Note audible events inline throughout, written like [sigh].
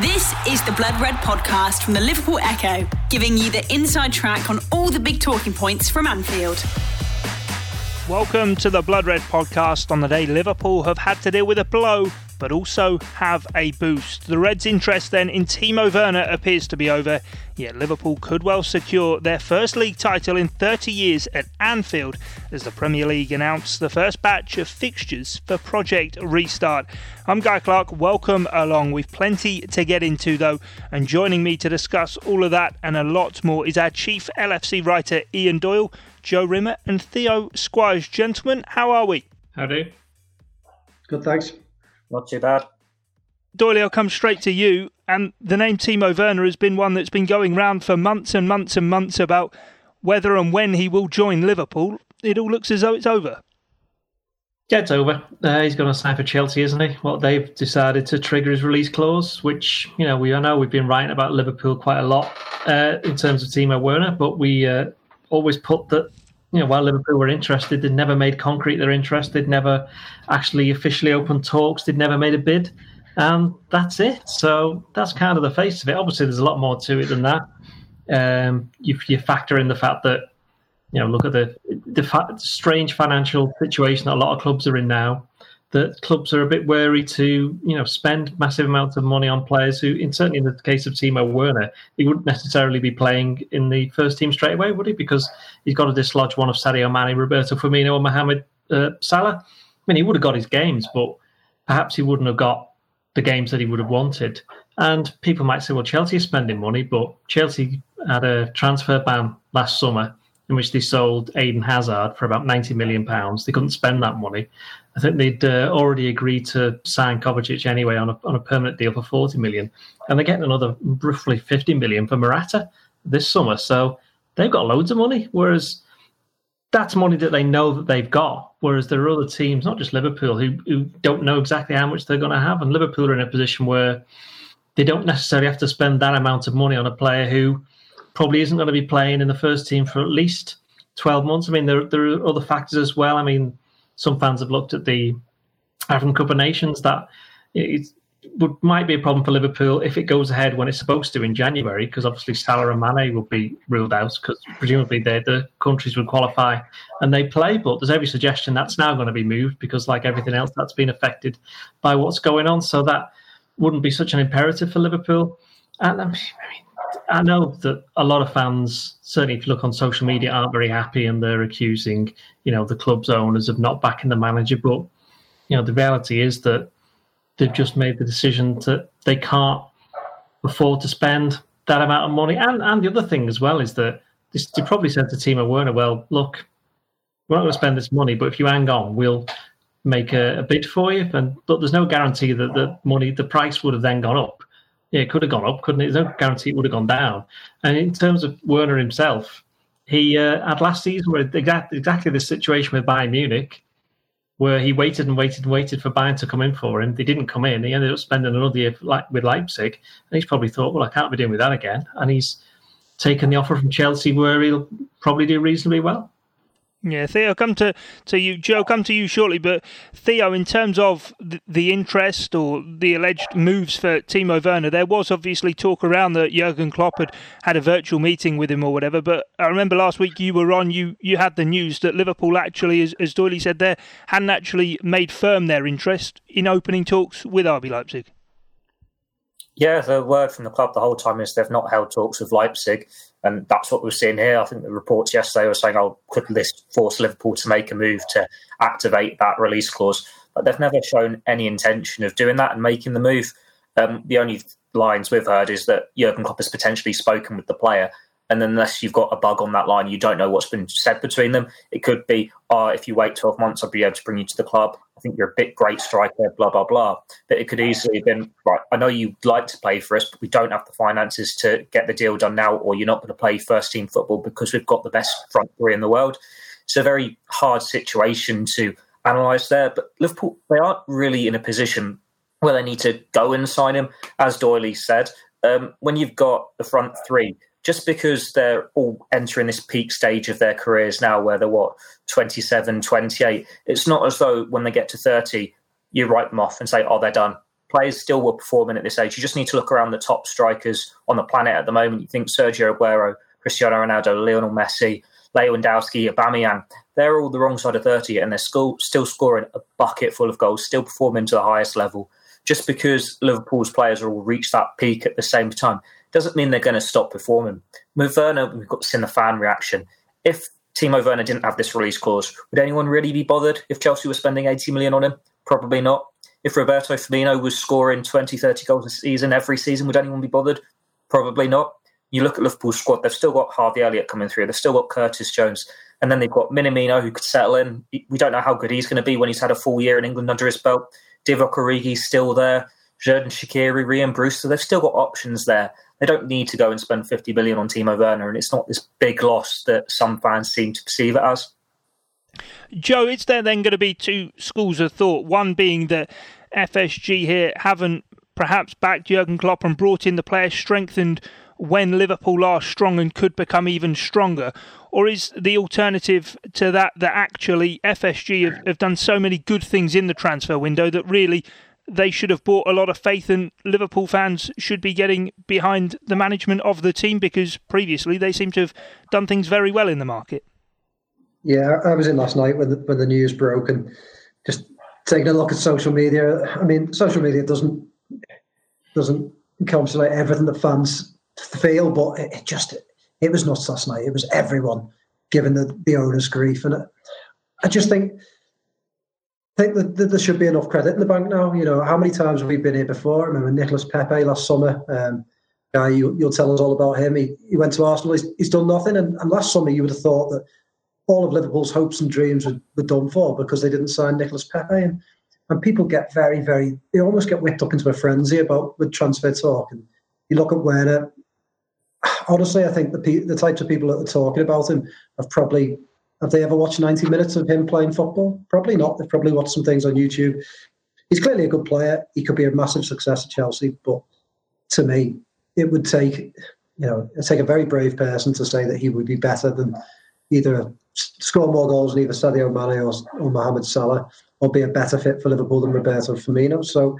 This is the Blood Red podcast from the Liverpool Echo, giving you the inside track on all the big talking points from Anfield. Welcome to the Blood Red podcast on the day Liverpool have had to deal with a blow but also have a boost. The Reds' interest then in Timo Werner appears to be over, yet Liverpool could well secure their first league title in 30 years at Anfield as the Premier League announced the first batch of fixtures for Project Restart. I'm Guy Clark, welcome along. We've plenty to get into though, and joining me to discuss all of that and a lot more is our chief LFC writer Ian Doyle. Joe Rimmer and Theo Squires. Gentlemen, how are we? How Howdy. Good, thanks. Not too bad. Doyle, I'll come straight to you. And the name Timo Werner has been one that's been going round for months and months and months about whether and when he will join Liverpool. It all looks as though it's over. Yeah, it's over. Uh, he's going to sign for Chelsea, isn't he? Well, they've decided to trigger his release clause, which you know we I know we've been writing about Liverpool quite a lot uh, in terms of Timo Werner, but we uh, always put that you know, while Liverpool were interested, they'd never made concrete their interest. They'd never actually officially opened talks. They'd never made a bid. And that's it. So that's kind of the face of it. Obviously, there's a lot more to it than that. Um, if you factor in the fact that, you know, look at the, the fa- strange financial situation that a lot of clubs are in now, that clubs are a bit wary to, you know, spend massive amounts of money on players who, in certainly in the case of Timo Werner, he wouldn't necessarily be playing in the first team straight away, would he? Because he's got to dislodge one of Sadio Mane, Roberto Firmino, or Mohamed uh, Salah. I mean, he would have got his games, but perhaps he wouldn't have got the games that he would have wanted. And people might say, well, Chelsea is spending money, but Chelsea had a transfer ban last summer in which they sold Eden Hazard for about 90 million pounds. They couldn't spend that money. I think they'd uh, already agreed to sign Kovacic anyway on a, on a permanent deal for 40 million. And they're getting another roughly 50 million for Morata this summer. So they've got loads of money. Whereas that's money that they know that they've got. Whereas there are other teams, not just Liverpool, who, who don't know exactly how much they're going to have. And Liverpool are in a position where they don't necessarily have to spend that amount of money on a player who probably isn't going to be playing in the first team for at least 12 months. I mean, there, there are other factors as well. I mean, some fans have looked at the African Cup of Nations that it would, might be a problem for Liverpool if it goes ahead when it's supposed to in January, because obviously Salah and Mane will be ruled out because presumably the countries would qualify and they play. But there's every suggestion that's now going to be moved because, like everything else, that's been affected by what's going on. So that wouldn't be such an imperative for Liverpool. And um, I mean, I know that a lot of fans, certainly if you look on social media, aren't very happy and they're accusing, you know, the club's owners of not backing the manager. But, you know, the reality is that they've just made the decision that they can't afford to spend that amount of money. And and the other thing as well is that this, they probably said to Timo Werner, well, look, we're not going to spend this money, but if you hang on, we'll make a, a bid for you. And but there's no guarantee that the money, the price would have then gone up yeah, it could have gone up, couldn't it? There's no guarantee it would have gone down. And in terms of Werner himself, he uh, had last season where exactly exactly the situation with Bayern Munich, where he waited and waited and waited for Bayern to come in for him. They didn't come in. He ended up spending another year with Leipzig, and he's probably thought, well, I can't be doing with that again. And he's taken the offer from Chelsea, where he'll probably do reasonably well. Yeah, Theo, come to, to you. Joe, oh. come to you shortly. But Theo, in terms of the, the interest or the alleged moves for Timo Werner, there was obviously talk around that Jurgen Klopp had had a virtual meeting with him or whatever. But I remember last week you were on, you, you had the news that Liverpool actually, as, as Doyley said there, hadn't actually made firm their interest in opening talks with RB Leipzig. Yeah, the word from the club the whole time is they've not held talks with Leipzig. And that's what we're seeing here. I think the reports yesterday were saying, oh, could this force Liverpool to make a move to activate that release clause? But they've never shown any intention of doing that and making the move. Um, the only lines we've heard is that Jurgen Klopp has potentially spoken with the player and unless you've got a bug on that line, you don't know what's been said between them. It could be, oh, if you wait 12 months, I'll be able to bring you to the club. I think you're a bit great striker, blah, blah, blah. But it could easily have been, right, I know you'd like to play for us, but we don't have the finances to get the deal done now, or you're not going to play first team football because we've got the best front three in the world. It's a very hard situation to analyse there. But Liverpool, they aren't really in a position where they need to go and sign him. As Doyley said, um, when you've got the front three, just because they're all entering this peak stage of their careers now where they're what 27 28 it's not as though when they get to 30 you write them off and say oh they're done players still were performing at this age. You just need to look around the top strikers on the planet at the moment. You think Sergio Aguero, Cristiano Ronaldo, Lionel Messi, Lewandowski, Aubameyang. They're all the wrong side of 30 and they're still, still scoring a bucket full of goals, still performing to the highest level. Just because Liverpool's players are all reached that peak at the same time doesn't mean they're going to stop performing. With Werner, we've got seen the fan reaction. If Timo Werner didn't have this release clause, would anyone really be bothered if Chelsea were spending 80 million on him? Probably not. If Roberto Firmino was scoring 20, 30 goals a season every season, would anyone be bothered? Probably not. You look at Liverpool's squad, they've still got Harvey Elliott coming through, they've still got Curtis Jones, and then they've got Minamino who could settle in. We don't know how good he's going to be when he's had a full year in England under his belt. Divock Origi's still there. Xherdan Shaqiri, Rhian Brewster, they've still got options there. They don't need to go and spend 50 billion on Timo Werner, and it's not this big loss that some fans seem to perceive it as. Joe, is there then going to be two schools of thought? One being that FSG here haven't perhaps backed Jurgen Klopp and brought in the players strengthened when Liverpool are strong and could become even stronger? Or is the alternative to that that actually FSG have, have done so many good things in the transfer window that really they should have bought a lot of faith and Liverpool fans should be getting behind the management of the team because previously they seem to have done things very well in the market? Yeah, I was in last night when the, when the news broke and just taking a look at social media. I mean, social media doesn't doesn't encapsulate everything that fans feel, but it, it just it was nuts last night. It was everyone giving the, the owners grief, and I just think think that, that, there should be enough credit in the bank now. You know, how many times have we been here before? I remember Nicholas Pepe last summer. Um, guy, you, will tell us all about him. He, he went to Arsenal. He's, he's done nothing, and, and last summer you would have thought that all of Liverpool's hopes and dreams were, were done for because they didn't sign Nicholas Pepe. And, and people get very, very, they almost get whipped up into a frenzy about with transfer talk. And you look at Werner, [sighs] honestly, I think the, the types of people that are talking about him have probably, have they ever watched 90 minutes of him playing football? Probably not. They've probably watched some things on YouTube. He's clearly a good player. He could be a massive success at Chelsea, but to me, it would take, you know, it take a very brave person to say that he would be better than either score more goals than either Sadio Mane or, or Mohamed Salah, or be a better fit for Liverpool than Roberto Firmino. So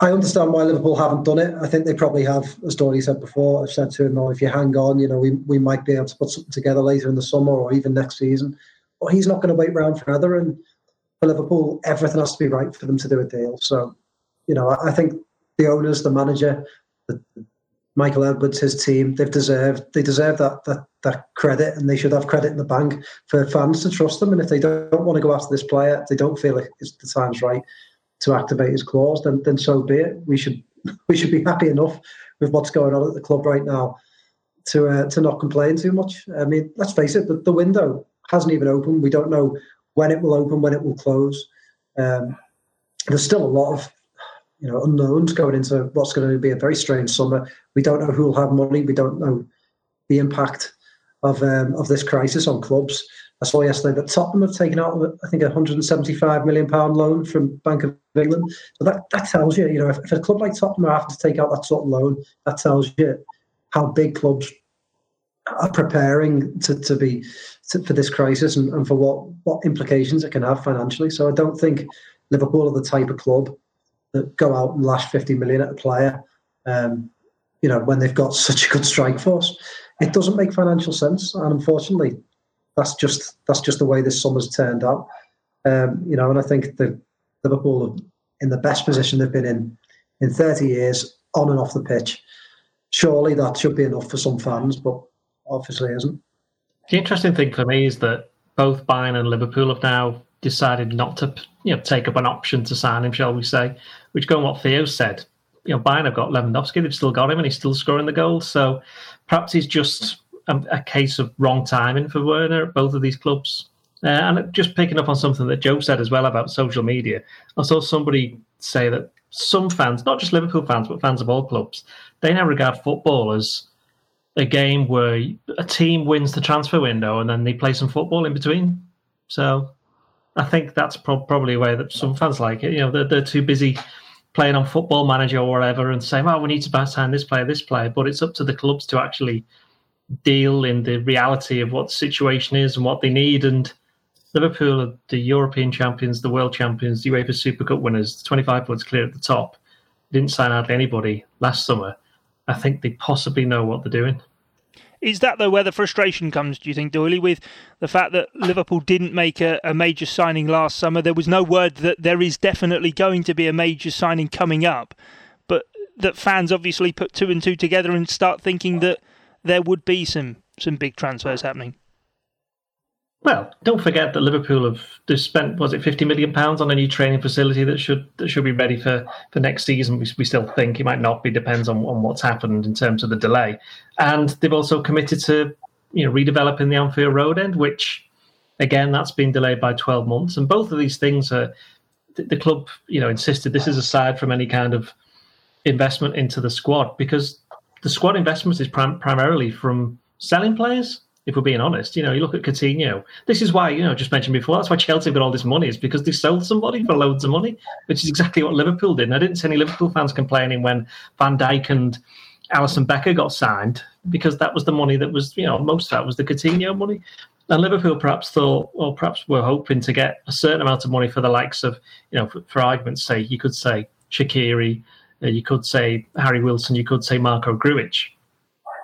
I understand why Liverpool haven't done it. I think they probably have, as Doyley said before. I've said to him, "Oh, if you hang on, you know, we, we might be able to put something together later in the summer or even next season." But he's not going to wait around for forever. And for Liverpool, everything has to be right for them to do a deal. So, you know, I, I think the owners, the manager, the, Michael Edwards, his team, they've deserved they deserve that that that credit, and they should have credit in the bank for fans to trust them. And if they don't want to go after this player, they don't feel like the time's right to activate his clause, then then so be it. We should [laughs] we should be happy enough with what's going on at the club right now to uh, to not complain too much. I mean, let's face it, the, the window hasn't even opened. We don't know when it will open, when it will close. Um, there's still a lot of you know unknowns going into what's going to be a very strange summer. We don't know who will have money. We don't know the impact of um, of this crisis on clubs. I saw yesterday that Tottenham have taken out, I think, a 175 million pound loan from Bank of England. So that, that tells you, you know, if, if a club like Tottenham are having to take out that sort of loan, that tells you how big clubs are preparing to, to be to, for this crisis and, and for what what implications it can have financially. So I don't think Liverpool are the type of club that go out and lash 50 million at a player, um, you know, when they've got such a good strike force. It doesn't make financial sense. And unfortunately, that's just that's just the way this summer's turned out. Um, you know, and I think the Liverpool are in the best position they've been in in 30 years on and off the pitch. Surely that should be enough for some fans, but obviously isn't. The interesting thing for me is that both Bayern and Liverpool have now decided not to you know take up an option to sign him, shall we say? Which, going what Theo said, you know, Bayern have got Lewandowski, they've still got him, and he's still scoring the goals. So perhaps he's just a, a case of wrong timing for Werner at both of these clubs. Uh, and just picking up on something that Joe said as well about social media, I saw somebody say that some fans, not just Liverpool fans, but fans of all clubs, they now regard football as a game where a team wins the transfer window and then they play some football in between. So I think that's pro- probably a way that some fans like it. You know, they're, they're too busy playing on Football Manager or whatever and saying, "Well, we need to sign this player, this player." But it's up to the clubs to actually deal in the reality of what the situation is and what they need. And Liverpool are the European champions, the world champions, the UEFA Super Cup winners, 25 points clear at the top. Didn't sign hardly anybody last summer. I think they possibly know what they're doing. Is that though where the frustration comes? Do you think, Doyley, with the fact that Liverpool didn't make a, a, major signing last summer? There was no word that there is definitely going to be a major signing coming up, but that fans obviously put two and two together and start thinking that there would be some some big transfers happening. Well, don't forget that Liverpool have spent was it fifty million pounds on a new training facility that should that should be ready for, for next season. We, we still think it might not be depends on, on what's happened in terms of the delay, and they've also committed to you know redeveloping the Anfield Road end, which again that's been delayed by twelve months. And both of these things are the, the club you know insisted this is aside from any kind of investment into the squad because the squad investment is prim- primarily from selling players if we're being honest. You know, you look at Coutinho. This is why, you know, just mentioned before, that's why Chelsea got all this money, is because they sold somebody for loads of money, which is exactly what Liverpool did. And I didn't see any Liverpool fans complaining when Van Dijk and Alisson Becker got signed, because that was the money that was, you know, most of that was the Coutinho money. And Liverpool perhaps thought, or perhaps were hoping to get a certain amount of money for the likes of, you know, for, for argument's sake, you could say Shaqiri, uh, you could say Harry Wilson, you could say Marko Grujic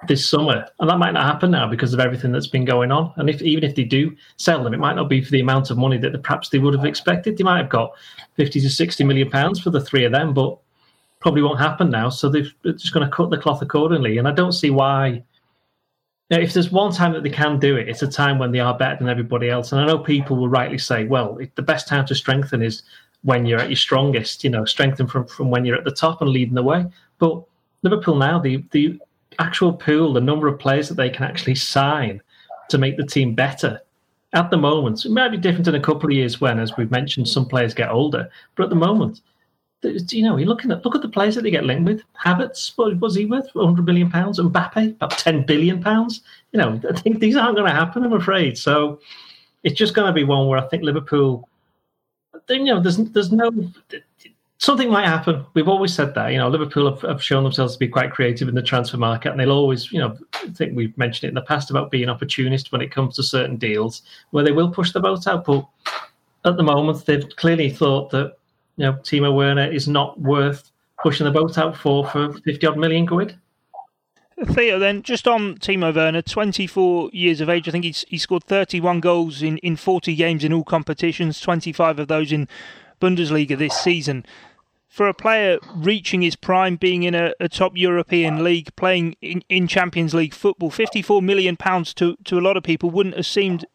this summer, and that might not happen now because of everything that's been going on. And if even if they do sell them, it might not be for the amount of money that perhaps they would have expected. They might have got fifty to sixty million pounds for the three of them, but probably won't happen now. So they're just going to cut the cloth accordingly. And I don't see why. Know, if there's one time that they can do it, it's a time when they are better than everybody else. And I know people will rightly say, well, the best time to strengthen is when you're at your strongest. You know, strengthen from from when you're at the top and leading the way. But Liverpool now, the the actual pool, the number of players that they can actually sign to make the team better. At the moment, it might be different in a couple of years when, as we've mentioned, some players get older. But at the moment, you know, you're looking at look at the players that they get linked with. Havertz, what was he worth? 100 million pounds. Mbappe, about 10 billion pounds. You know, I think these aren't going to happen. I'm afraid. So it's just going to be one where I think Liverpool. You know, there's there's no something might happen. We've always said that. You know, Liverpool have, have, shown themselves to be quite creative in the transfer market, and they'll always, you know, I think we've mentioned it in the past about being opportunist when it comes to certain deals where they will push the boat out. But at the moment, they've clearly thought that you know Timo Werner is not worth pushing the boat out for for fifty odd million quid. Theo, then just on Timo Werner, 24 years of age. I think he's he scored 31 goals in, in 40 games in all competitions, 25 of those in Bundesliga this season for a player reaching his prime, being in a, a top European league, playing in, in, Champions League football, fifty-four million pounds to to a lot of people wouldn't have seemed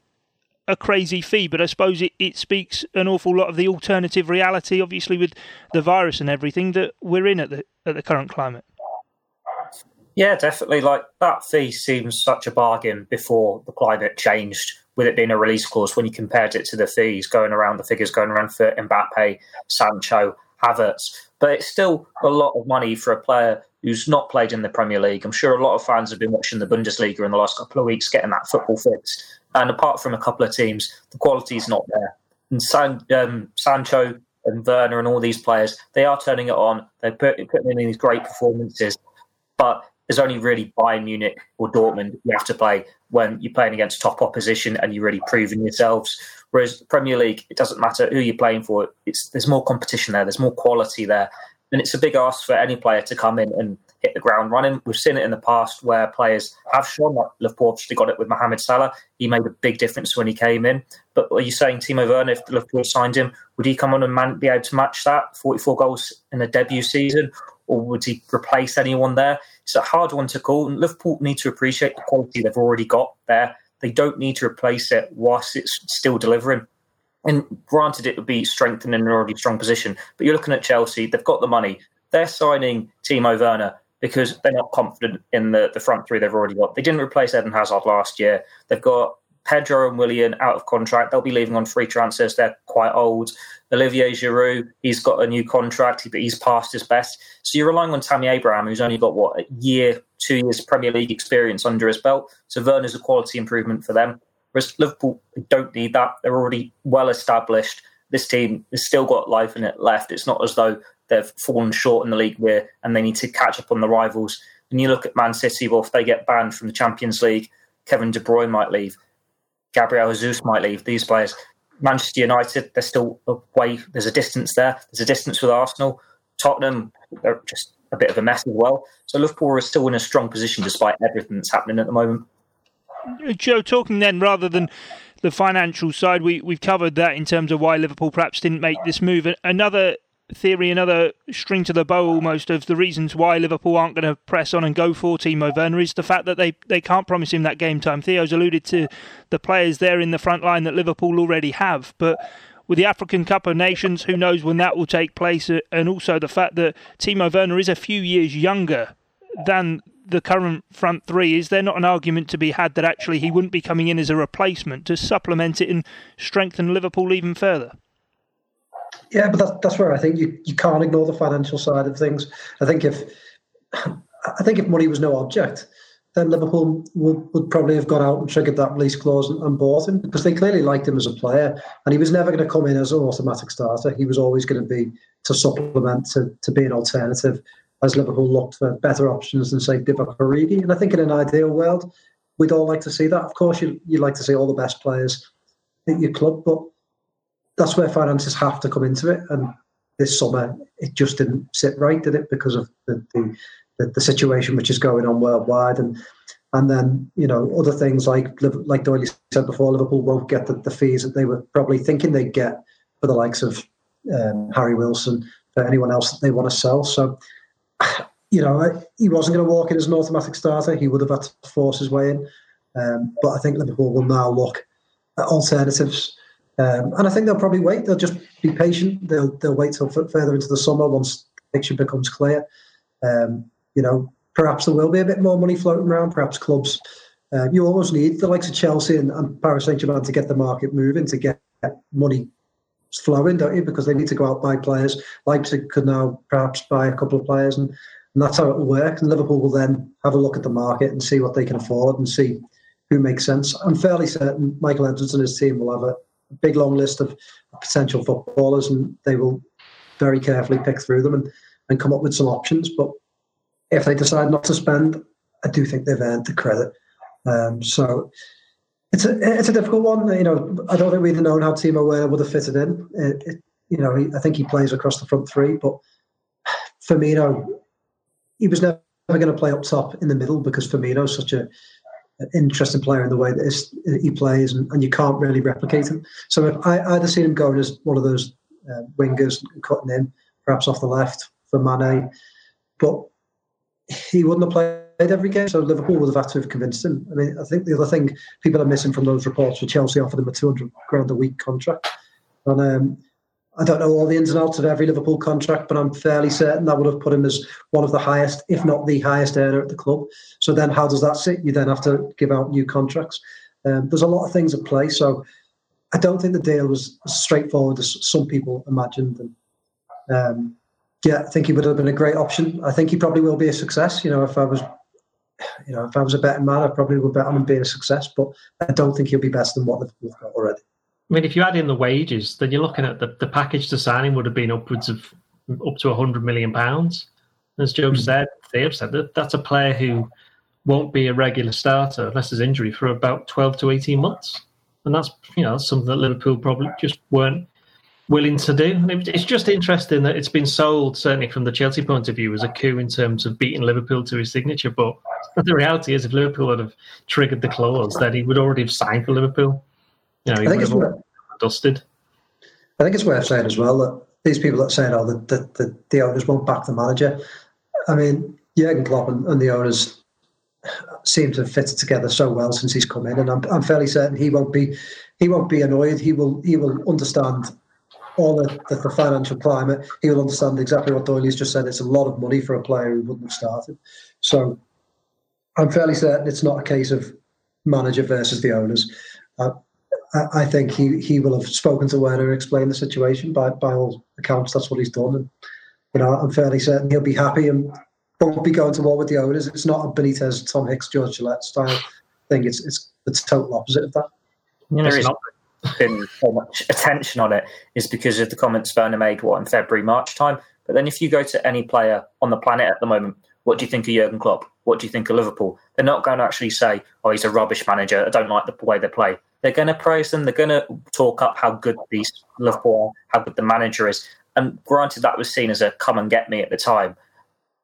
a crazy fee, but I suppose it, it speaks an awful lot of the alternative reality, obviously with the virus and everything that we're in at the at the current climate. Yeah, definitely. Like that fee seems such a bargain before the climate changed, with it being a release clause. When you compared it to the fees going around, the figures going around for Mbappe, Sancho, Havertz. But it's still a lot of money for a player who's not played in the Premier League. I'm sure a lot of fans have been watching the Bundesliga in the last couple of weeks, getting that football fix. And apart from a couple of teams, the quality is not there. And San, um, Sancho and Werner and all these players, they are turning it on. They're putting in these great performances. But there's only really Bayern Munich or Dortmund you have to play when you're playing against top opposition and you're really proving yourselves. Whereas Premier League, it doesn't matter who you're playing for. It's there's more competition there. There's more quality there, and it's a big ask for any player to come in and hit the ground running. We've seen it in the past where players have shown. Like Liverpool obviously got it with Mohamed Salah. He made a big difference when he came in. But are you saying Timo Werner, if Liverpool signed him, would he come on and man, be able to match that 44 goals in a debut season, or would he replace anyone there? It's a hard one to call. And Liverpool need to appreciate the quality they've already got there. They don't need to replace it whilst it's still delivering. And granted, it would be strengthening an already strong position, but you're looking at Chelsea, they've got the money. They're signing Timo Werner because they're not confident in the, the front three they've already got. They didn't replace Eden Hazard last year. They've got Pedro and Willian out of contract. They'll be leaving on free transfers. They're quite old. Olivier Giroud, he's got a new contract, but he's past his best. So you're relying on Tammy Abraham, who's only got, what, a year, two years Premier League experience under his belt. So Werner's a quality improvement for them. Whereas Liverpool don't need that. They're already well established. This team has still got life in it left. It's not as though they've fallen short in the league and they need to catch up on the rivals. And you look at Man City, well, if they get banned from the Champions League, Kevin De Bruyne might leave. Gabriel Jesus might leave. These players, Manchester United, there's still a way, there's a distance there. There's a distance with Arsenal. Tottenham, they're just a bit of a mess as well. So Liverpool are still in a strong position despite everything that's happening at the moment. Joe, talking then rather than the financial side, we, we've covered that in terms of why Liverpool perhaps didn't make this move. Another theory, another string to the bow almost of the reasons why Liverpool aren't going to press on and go for Timo Werner is the fact that they, they can't promise him that game time. Theo's alluded to the players there in the front line that Liverpool already have, but with the African Cup of Nations, who knows when that will take place, uh, and also the fact that Timo Werner is a few years younger than the current front three, is there not an argument to be had that actually he wouldn't be coming in as a replacement to supplement it and strengthen Liverpool even further? Yeah, but that's, that's where I think you, you can't ignore the financial side of things. I think if I think if money was no object, then Liverpool would, would probably have got out and triggered that release clause and, and, bought him because they clearly liked him as a player, and he was never going to come in as an automatic starter. He was always going to be to supplement, to, to be an alternative, as Liverpool looked for better options than say Divock Origi. And I think in an ideal world, we'd all like to see that. Of course, you you like to see all the best players at your club, but that's where finances have to come into it. And this summer, it just didn't sit right, did it? Because of the, the, the situation which is going on worldwide, and and then you know other things like like Doyle said before, Liverpool won't get the, the fees that they were probably thinking they'd get for the likes of um, Harry Wilson, for anyone else that they want to sell. So. [sighs] You know, he wasn't going to walk in as an automatic starter. He would have had to force his way in. Um, but I think Liverpool will now look at alternatives um, and I think they'll probably wait. They'll just be patient. They'll they'll wait till f- further into the summer once the picture becomes clear. Um, you know, perhaps there will be a bit more money floating around. Perhaps clubs. Uh, you almost need the likes of Chelsea and, and Paris Saint Germain to get the market moving to get money flowing, don't you? Because they need to go out buy players. Leipzig could now perhaps buy a couple of players, and, and that's how it will work. And Liverpool will then have a look at the market and see what they can afford and see who makes sense. I'm fairly certain Michael Edwards and his team will have a big long list of potential footballers, and they will very carefully pick through them and, and come up with some options. But if they decide not to spend, I do think they've earned the credit. Um, so it's a it's a difficult one. You know, I don't think we'd have known how Timo Werner would have fitted in. It, it, you know, he, I think he plays across the front three, but Firmino, he was never going to play up top in the middle because Firmino's such a interesting player in the way that he plays, and, and, you can't really replicate him. So I, I'd have seen him going as one of those uh, wingers cutting in, perhaps off the left for Mane, but he wouldn't have played every game. So Liverpool would have had to have convinced him. I mean, I think the other thing people are missing from those reports was Chelsea offered him a 200 grand a week contract, and um, I don't know all the ins and outs of every Liverpool contract, but I'm fairly certain that would have put him as one of the highest, if not the highest earner at the club. So then, how does that sit? You then have to give out new contracts. Um, there's a lot of things at play. So I don't think the deal was as straightforward as some people imagined. And um, yeah, I think he would have been a great option. I think he probably will be a success. You know, if I was, you know, if I was a betting man, I probably would bet on him being a success. But I don't think he'll be better than what they've got already. I mean, if you add in the wages, then you're looking at the, the package to signing would have been upwards of up to hundred million pounds. As Joe mm-hmm. said, Theo said that that's a player who won't be a regular starter unless there's injury for about twelve to eighteen months, and that's you know something that Liverpool probably just weren't willing to do. And it's just interesting that it's been sold certainly from the Chelsea point of view as a coup in terms of beating Liverpool to his signature. But [laughs] the reality is, if Liverpool had have triggered the clause, then he would already have signed for Liverpool. You know, I think it's worth, dusted. I think it's worth saying as well that these people that say, "Oh, the, the, the, the owners won't back the manager." I mean, Jurgen Klopp and, and, the owners seem to have fitted together so well since he's come in, and I'm, I'm fairly certain he won't be he won't be annoyed. He will he will understand all the, the, the, financial climate. He will understand exactly what Doyley's just said. It's a lot of money for a player who wouldn't have started. So I'm fairly certain it's not a case of manager versus the owners. Uh, I, think he, he will have spoken to Werner, explained the situation. By by all accounts, that's what he's done. And you know, I'm fairly certain he'll be happy and won't be going to war with the owners. It's not a Benitez, Tom Hicks, George Gillett style thing. It's it's the total opposite of that. You know, there is been so much attention on it is because of the comments Werner made what in February, March time. But then if you go to any player on the planet at the moment, what do you think of Jurgen Klopp? What do you think of Liverpool? They're not going to actually say, "Oh, he's a rubbish manager. I don't like the way they play." They're going to praise them. They're going to talk up how good these Liverpool how good the manager is. And granted, that was seen as a come and get me at the time,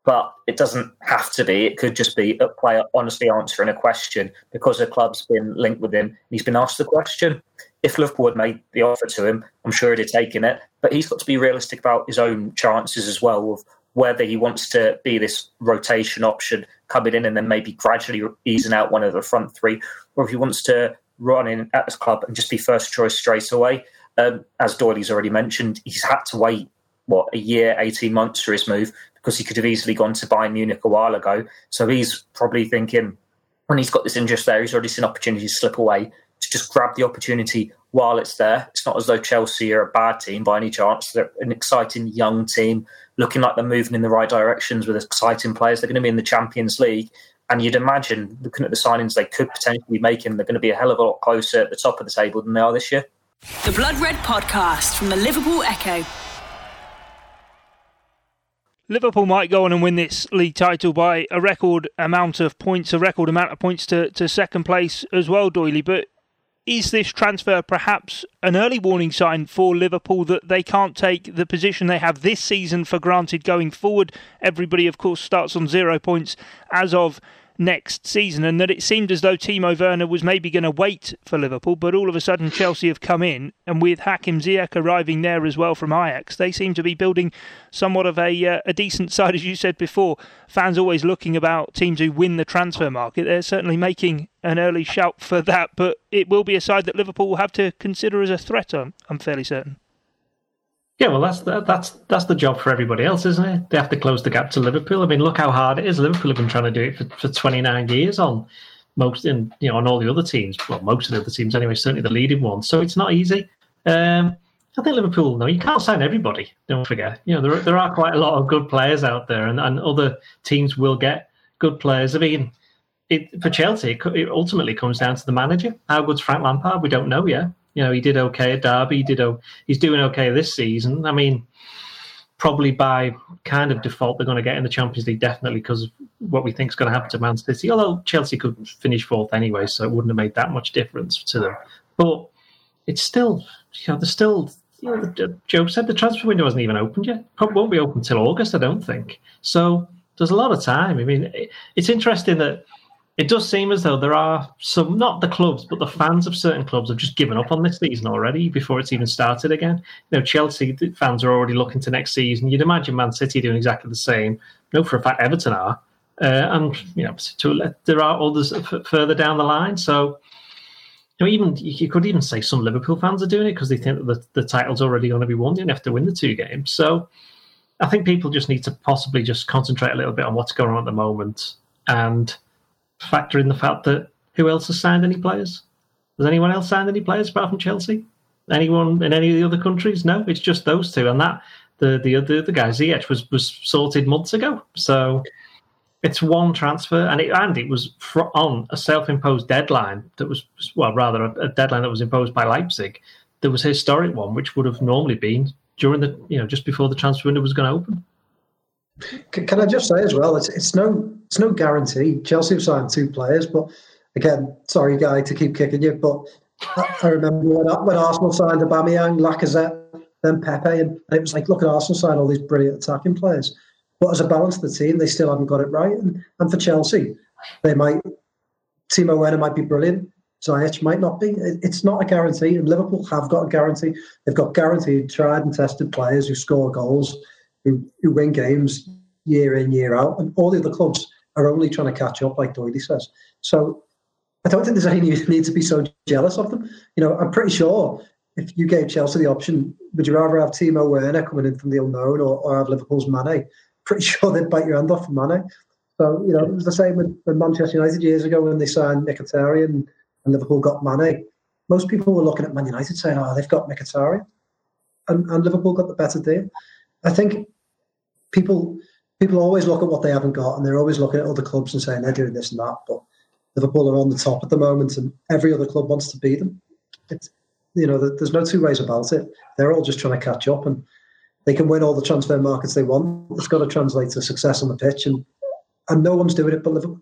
but it doesn't have to be. It could just be a player honestly answering a question because the club's been linked with him. And he's been asked the question. If Liverpool had made the offer to him, I'm sure he'd have taken it. But he's got to be realistic about his own chances as well of whether he wants to be this rotation option coming in and then maybe gradually easing out one of the front three, or if he wants to run in at this club and just be first choice straight away. Um, as Doyley's already mentioned, he's had to wait what a year, eighteen months for his move because he could have easily gone to Bayern Munich a while ago. So he's probably thinking when he's got this interest there, he's already seen opportunities slip away to just grab the opportunity while it's there. It's not as though Chelsea are a bad team by any chance. They're an exciting young team, looking like they're moving in the right directions with exciting players. They're going to be in the Champions League. And you'd imagine, looking at the signings they could potentially be making, they're going to be a hell of a lot closer at the top of the table than they are this year. The Blood Red Podcast from the Liverpool Echo. Liverpool might go on and win this league title by a record amount of points, a record amount of points to, to second place as well, Doyley. But is this transfer perhaps an early warning sign for Liverpool that they can't take the position they have this season for granted going forward? Everybody, of course, starts on zero points as of next season, and that it seemed as though Timo Werner was maybe going to wait for Liverpool, but all of a sudden Chelsea have come in, and with Hakim Ziyech arriving there as well from Ajax, they seem to be building somewhat of a uh, a decent [laughs] side, as you said before. Fans always looking about teams who win the transfer market. They're certainly making an early shout for that, but it will be a side that Liverpool will have to consider as a threat. I'm, I'm fairly certain. Yeah, well, that's the, that's that's the job for everybody else, isn't it? They have to close the gap to Liverpool. I mean, look how hard it is. Liverpool have been trying to do it for, for 29 years on most, in you know, on all the other teams. Well, most of the other teams anyway. Certainly the leading ones. So it's not easy. Um, I think Liverpool. No, you can't sign everybody. Don't forget. You know, there there are quite a lot of good players out there, and, and other teams will get good players. I mean, it, for Chelsea, it, it ultimately comes down to the manager. How good's Frank Lampard? We don't know yet. You know, he did okay at Derby. He did. He's doing okay this season. I mean, probably by kind of default, they're going to get in the Champions League definitely because of what we think is going to happen to Man City. Although Chelsea could finish fourth anyway, so it wouldn't have made that much difference to them. But it's still, you know, there's still. You know, Joe said the transfer window hasn't even opened yet. Probably won't be open until August, I don't think. So there's a lot of time. I mean, it's interesting that it does seem as though there are some, not the clubs, but the fans of certain clubs have just given up on this season already before it's even started again. You know, Chelsea fans are already looking to next season. You'd imagine Man City doing exactly the same. No, for a fact, Everton are. Uh, and, you know, to, there are others f- further down the line. So, you know, even you could even say some Liverpool fans are doing it because they think that the, the title's already going to be won. You don't have to win the two games. So, I think people just need to possibly just concentrate a little bit on what's going on at the moment and factor in the fact that who else has signed any players? Has anyone else signed any players apart from Chelsea? Anyone in any of the other countries? No, it's just those two, and that the the other the guy Ziyech was was sorted months ago. So it's one transfer, and it and it was on a self-imposed deadline that was well, rather a, a deadline that was imposed by Leipzig. There was a historic one, which would have normally been during the you know just before the transfer window was going to open. Can I just say as well, it's it's no it's no guarantee. Chelsea have signed two players, but again, sorry, guy, to keep kicking you, but I remember when, when Arsenal signed Aubameyang, Lacazette, then Pepe, and it was like, look at Arsenal sign all these brilliant attacking players, but as a balance of the team, they still haven't got it right. And, and for Chelsea, they might Timo Werner might be brilliant. Ziyech might not be. It's not a guarantee. And Liverpool have got a guarantee. They've got guaranteed, tried and tested players who score goals who, who win games year in, year out. And all the other clubs are only trying to catch up, like Doyley says. So I don't think there's any [laughs] need to be so jealous of them. You know, I'm pretty sure if you gave Chelsea the option, would you rather have Timo Werner coming in from the unknown or, or have Liverpool's Mane? Pretty [laughs] sure they'd bite your hand off for Mane. So, you know, it was the same with, with Manchester United years ago when they signed Mkhitaryan and, and Liverpool got Mane. Most people were looking at Man United saying, oh, they've got Mkhitaryan. And, and Liverpool got the better deal. I think people people always look at what they haven't got, and they're always looking at other clubs and saying they're doing this and that. But Liverpool are on the top at the moment, and every other club wants to beat them. It's you know, there's no two ways about it. They're all just trying to catch up, and they can win all the transfer markets they want. It's got to translate to success on the pitch, and and no one's doing it but Liverpool.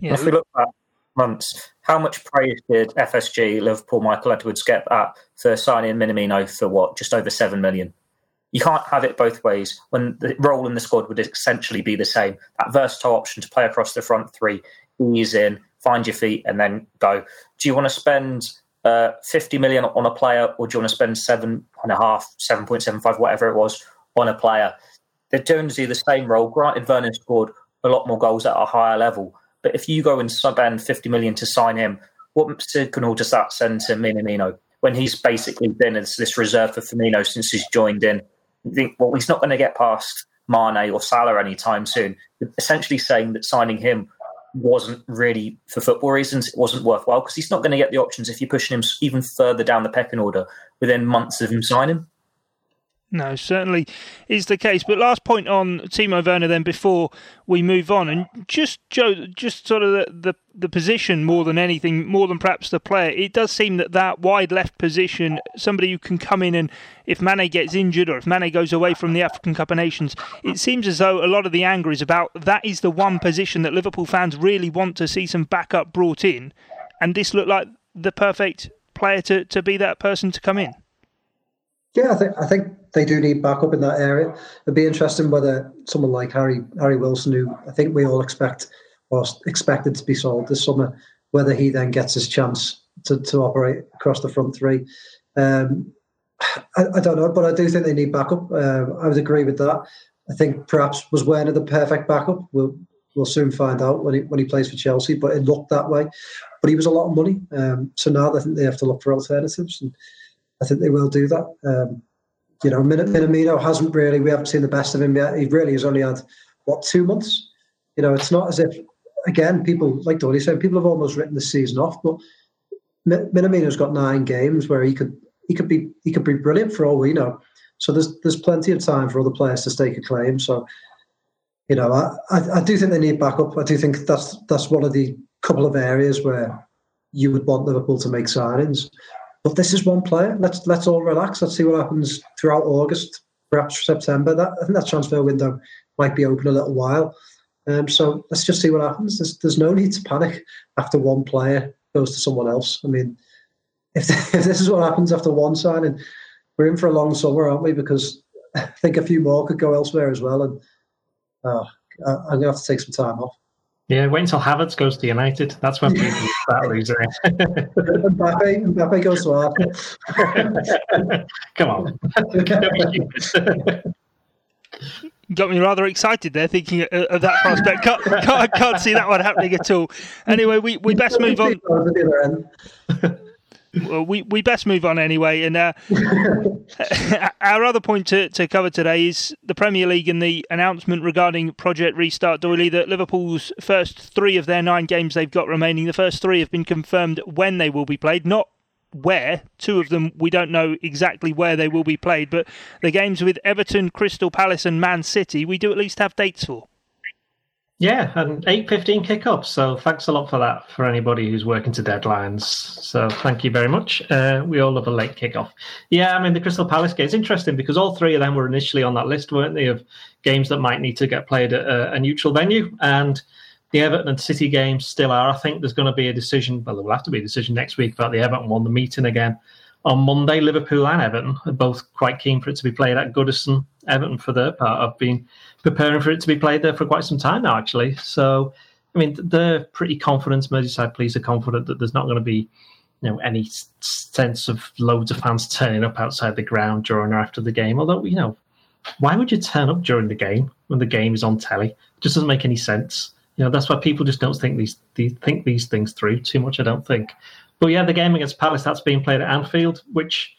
Yeah. If we look back, months. How much praise did FSG, Liverpool, Michael Edwards get that for signing Minamino for what, just over seven million? You can't have it both ways when the role in the squad would essentially be the same. That versatile option to play across the front three, ease in, find your feet, and then go. Do you want to spend uh, 50 million on a player, or do you want to spend seven and a half, 7.75, whatever it was, on a player? They're doing the same role. Granted, Werner scored a lot more goals at a higher level, but if you go and sub spend 50 million to sign him, what signal does that send to Minamino when he's basically been as this reserve for Firmino since he's joined in? Think, well, he's not going to get past Mane or Salah anytime soon. Essentially saying that signing him wasn't really for football reasons, it wasn't worthwhile because he's not going to get the options if you're pushing him even further down the pecking order within months of him signing. No, certainly is the case. But last point on Timo Werner, then before we move on, and just Joe, just sort of the, the, the position more than anything, more than perhaps the player. It does seem that that wide left position, somebody who can come in and if Mane gets injured or if Mane goes away from the African Cup of Nations, it seems as though a lot of the anger is about that is the one position that Liverpool fans really want to see some backup brought in, and this looked like the perfect player to, to be that person to come in. Yeah, I think I think they do need backup in that area. It'd be interesting whether someone like Harry Harry Wilson, who I think we all expect was expected to be sold this summer, whether he then gets his chance to, to operate across the front three. Um, I, I, don't know, but I do think they need backup. Uh, I would agree with that. I think perhaps was Werner the perfect backup. We'll we'll soon find out when he when he plays for Chelsea. But it looked that way. But he was a lot of money, um, so now I think they have to look for alternatives. And, I think they will do that. Um, you know, Minamino hasn't really, we haven't seen the best of him yet. He really has only had, what, two months? You know, it's not as if, again, people, like Doyley said, people have almost written the season off, but Minamino's got nine games where he could he could be he could be brilliant for all we know. So there's there's plenty of time for other players to stake a claim. So, you know, I, I, I do think they need backup. I do think that's that's one of the couple of areas where you would want Liverpool to make signings. But this is one player. Let's let's all relax. Let's see what happens throughout August, perhaps September. That I think that transfer window might be open a little while. Um, so let's just see what happens. There's, there's no need to panic after one player goes to someone else. I mean, [laughs] if, if this is what happens after one signing, we're in for a long summer, aren't we? Because I think a few more could go elsewhere as well. And uh, I'm to have to take some time off. Yeah, wait until Havertz goes to United. That's when people [laughs] start losing. Mbappe, Mbappe goes to Arsenal. [laughs] Come on. [laughs] got me rather excited there, thinking of that prospect. Can't, can't, can't see that one happening at all. Anyway, we, we best move on well, we, we best move on anyway. And uh, [laughs] our other point to, to cover today is the Premier League and the announcement regarding Project Restart Doyley that Liverpool's first three of their nine games they've got remaining, the first three have been confirmed when they will be played, not where. Two of them, we don't know exactly where they will be played, but the games with Everton, Crystal Palace, and Man City, we do at least have dates for. Yeah, and eight fifteen kickoff. So thanks a lot for that for anybody who's working to deadlines. So thank you very much. Uh, we all love a late kickoff. Yeah, I mean the Crystal Palace game is interesting because all three of them were initially on that list, weren't they, of games that might need to get played at a, a neutral venue, and the Everton and City games still are. I think there's going to be a decision. Well, there will have to be a decision next week about the Everton one, the meeting again on Monday. Liverpool and Everton are both quite keen for it to be played at Goodison. Everton, for their part, have been preparing for it to be played there for quite some time now, actually. So, I mean, they're pretty confident. Merseyside police are confident that there's not going to be, you know, any sense of loads of fans turning up outside the ground during or after the game. Although, you know, why would you turn up during the game when the game is on telly? It just doesn't make any sense. You know, that's why people just don't think these, these think these things through too much. I don't think. But yeah, the game against Palace that's being played at Anfield, which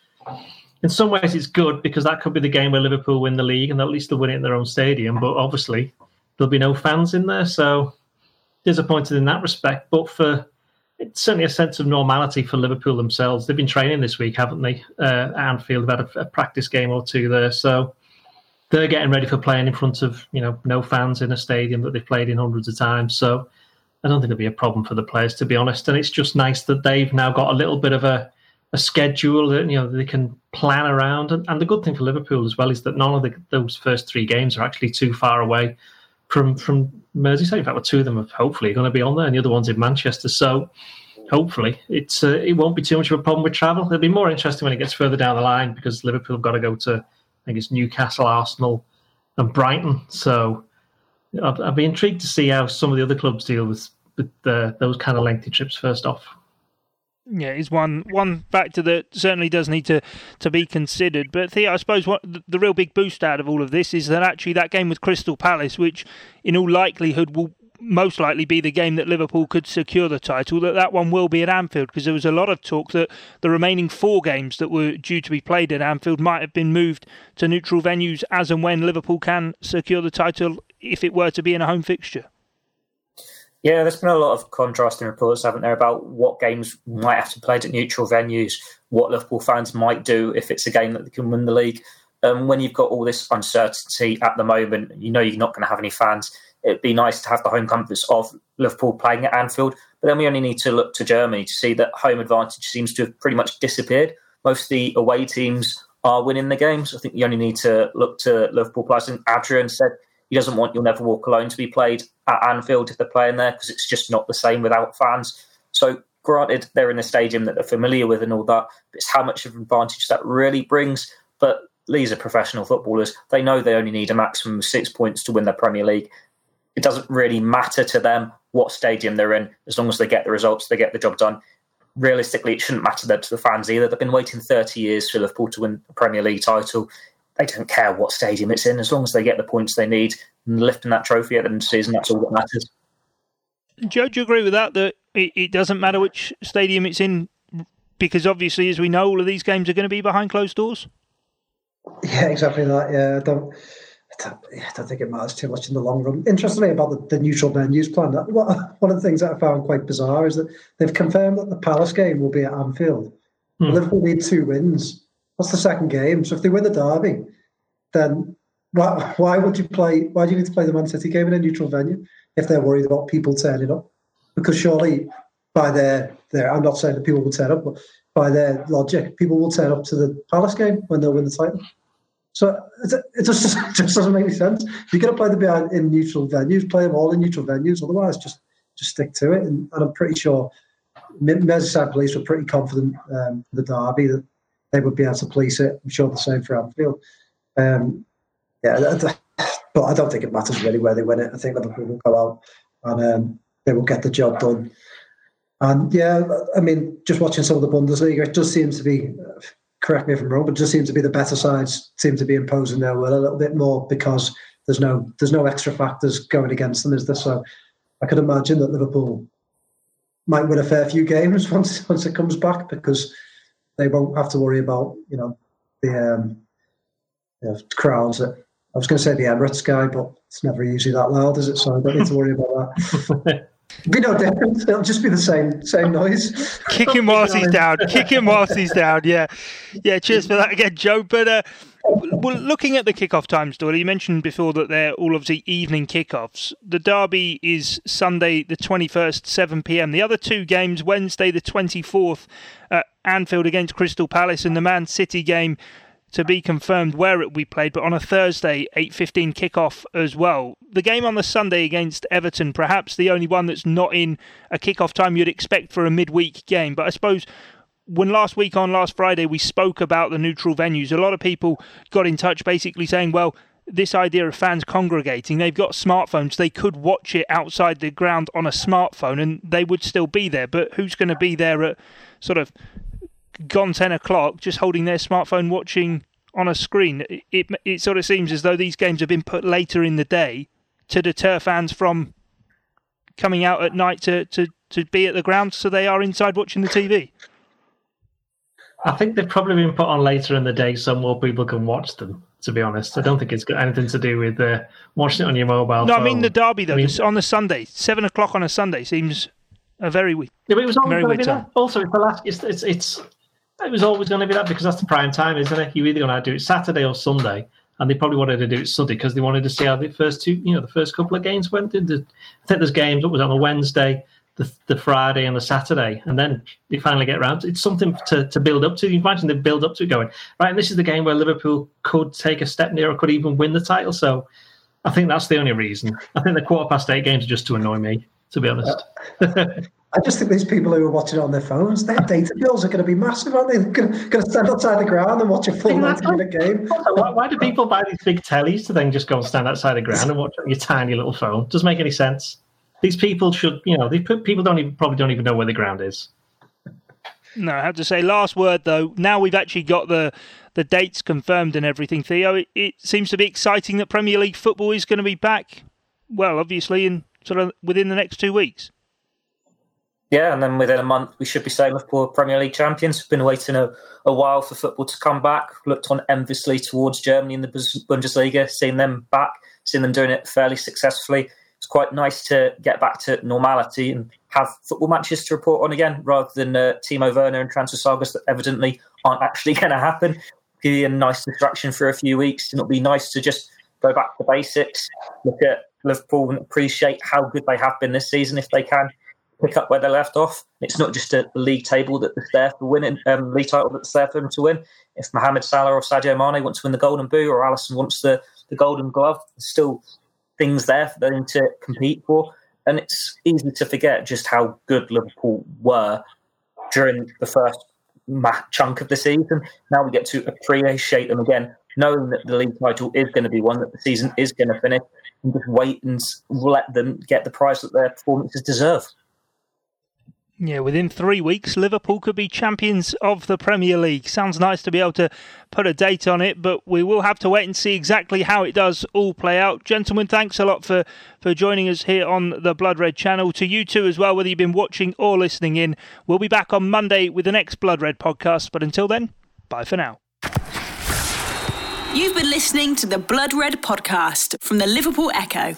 in some ways it's good because that could be the game where Liverpool win the league and at least they'll win it in their own stadium. But obviously there'll be no fans in there, so disappointed in that respect. But for it's certainly a sense of normality for Liverpool themselves. They've been training this week, haven't they? Uh, Anfield, they've had a, a, practice game or two there, so they're getting ready for playing in front of you know no fans in a stadium that they've played in hundreds of times. So I don't think it'll be a problem for the players, to be honest. And it's just nice that they've now got a little bit of a a schedule that you know they can plan around. And, and the good thing for Liverpool as well is that none of the, those first three games are actually too far away from from Merseyside. In fact, well, two of them are hopefully going to be on there, and the other one's in Manchester. So hopefully it's uh, it won't be too much of a problem with travel. It'll be more interesting when it gets further down the line because Liverpool have got to go to I think it's Newcastle, Arsenal, and Brighton. So I'd, I'd be intrigued to see how some of the other clubs deal with with the, those kind of lengthy trips first off. Yeah, is one one factor that certainly does need to, to be considered. But Theo, I suppose what the real big boost out of all of this is that actually that game with Crystal Palace, which in all likelihood will most likely be the game that Liverpool could secure the title, that that one will be at Anfield because there was a lot of talk that the remaining four games that were due to be played at Anfield might have been moved to neutral venues as and when Liverpool can secure the title if it were to be in a home fixture. Yeah, there's been a lot of contrasting reports, haven't there, about what games might have to be played at neutral venues, what Liverpool fans might do if it's a game that they can win the league. Um, when you've got all this uncertainty at the moment, you know you're not going to have any fans it'd be nice to have the home comforts of Liverpool playing at Anfield. But then we only need to look to Germany to see that home advantage seems to have pretty much disappeared. Most of the away teams are winning the games. I think you only need to look to Liverpool players. And Adrian said he doesn't want You'll Never Walk Alone to be played at Anfield if they're playing there because it's just not the same without fans. So, granted, they're in a stadium that they're familiar with and all that, but it's how much of an advantage that really brings. But these are professional footballers. They know they only need a maximum of six points to win the Premier League it doesn't really matter to them what stadium they're in as long as they get the results, they get the job done. Realistically, it shouldn't matter to the fans either. They've been waiting 30 years for Liverpool to win the Premier League title. They don't care what stadium it's in as long as they get the points they need and lifting that trophy at the end of the season. That's all that matters. Joe, do you agree with that? That it, it doesn't matter which stadium it's in because obviously, as we know, all of these games are going to be behind closed doors. Yeah, exactly that. Yeah, I don't. I don't, think it matters too much in the long run. Interestingly, about the, the neutral venues plan, that, [laughs] one of the things that I found quite bizarre is that they've confirmed that the Palace game will be at Anfield. Hmm. Liverpool need two wins. What's the second game? So if they win the derby, then why, [laughs] why would you play? Why do you need to play the Man City game in a neutral venue if they're worried about people turning up? Because surely, by their their, I'm not saying that people will turn up, but by their logic, people will turn up to the Palace game when they'll win the title. So it just, [laughs] just doesn't make any sense. If you're going to play the band in neutral venues, play them all in neutral venues. Otherwise, just just stick to it. And, and I'm pretty sure Merseyside police were pretty confident um, for the derby that they would be able to police it. I'm sure the same for Anfield. Um, yeah, but I don't think it matters really where they win it. I think Liverpool will go out and um, they will get the job done. And yeah, I mean, just watching some of the Bundesliga, it does seem to be correct me if I'm wrong, but just seems to be the better sides seem to be imposing their will a little bit more because there's no there's no extra factors going against them, is there? So I could imagine that Liverpool might win a fair few games [laughs] once once it comes back because they won't have to worry about you know the um, you know, crowds. I was going to say the Emirates guy, but it's never usually that loud, is it? So I don't need to worry about that. [laughs] be no different. It'll just be the same same noise. Kick him whilst he's down. Kick him whilst he's down. Yeah, yeah. Cheers for that again, Joe. But uh, well, looking at the kickoff times, Doyle, you mentioned before that they're all obviously evening kickoffs. The derby is Sunday the twenty first, seven pm. The other two games, Wednesday the twenty fourth, at Anfield against Crystal Palace, and the Man City game to be confirmed where it will be played, but on a Thursday, 8.15 kickoff as well. The game on the Sunday against Everton, perhaps the only one that's not in a kickoff time you'd expect for a midweek game. But I suppose when last week on last Friday we spoke about the neutral venues, a lot of people got in touch basically saying, well, this idea of fans congregating, they've got smartphones. They could watch it outside the ground on a smartphone and they would still be there. But who's going to be there at sort of gone 10 o'clock just holding their smartphone watching on a screen. It, it, it sort of seems as though these games have been put later in the day to deter fans from coming out at night to, to, to be at the ground so they are inside watching the TV. I think they've probably been put on later in the day so more people can watch them. To be honest, I don't think it's got anything to do with uh, watching it on your mobile. No, phone. I mean the derby though. I mean, on the Sunday, seven o'clock on a Sunday seems a very weak. Yeah, but it was going to be that. Also, it's the last. It's, it's it's it was always going to be that because that's the prime time, isn't it? You're either going to do it Saturday or Sunday, and they probably wanted to do it Sunday because they wanted to see how the first two, you know, the first couple of games went. The, I think there's games. What was on the Wednesday, the, the Friday, and the Saturday, and then they finally get around. It's something to, to build up to. You imagine they build up to going right. And this is the game where Liverpool could take a step near or could even win the title. So I think that's the only reason. I think the quarter past eight games are just to annoy me, to be honest. Uh, I just think these people who are watching on their phones, their data bills are going to be massive, aren't they? They're going to, stand outside the ground and watch a full 90 minute game. Why, why, do people buy these big tellies to then just go and stand outside the ground and watch on your tiny little phone? Doesn't make any sense. These people should, you know, these people don't even probably don't even know where the ground is. No, I have to say, last word though. Now we've actually got the the dates confirmed and everything. Theo, it, it seems to be exciting that Premier League football is going to be back. Well, obviously, in sort of within the next two weeks. Yeah, and then within a month we should be saying Liverpool Premier League champions. We've been waiting a, a while for football to come back. Looked on enviously towards Germany in the Bundesliga, seeing them back, seeing them doing it fairly successfully. It's quite nice to get back to normality and have football matches to report on again, rather than uh, Timo Werner and transfer sagas that evidently aren't actually [laughs] going to happen. You a nice distraction for a few weeks, it'll be nice to just go back to basics, look at Liverpool and appreciate how good they have been this season if they can pick up where they left off. It's not just a league table that's there for winning, um, league title that's there for them to win. If Mohamed Salah or Sadio Mane wants to win the Golden Boot or Alisson wants the, the Golden Glove, there's still things there for them to compete for. And it's easy to forget just how good Liverpool were during the first chunk of the season. Now we get to appreciate them again, knowing that the league title is going to be won, that the season is going to finish, and just wait and let them get the prize that their performances deserve. Yeah, within three weeks, Liverpool could be champions of the Premier League. Sounds nice to be able to put a date on it, but we will have to wait and see exactly how it does all play out. Gentlemen, thanks a lot for, for joining us here on the Blood Red channel. To you too as well, whether you've been watching or listening in. We'll be back on Monday with the next Blood Red podcast, but until then, bye for now. You've been listening to the Blood Red podcast from the Liverpool Echo.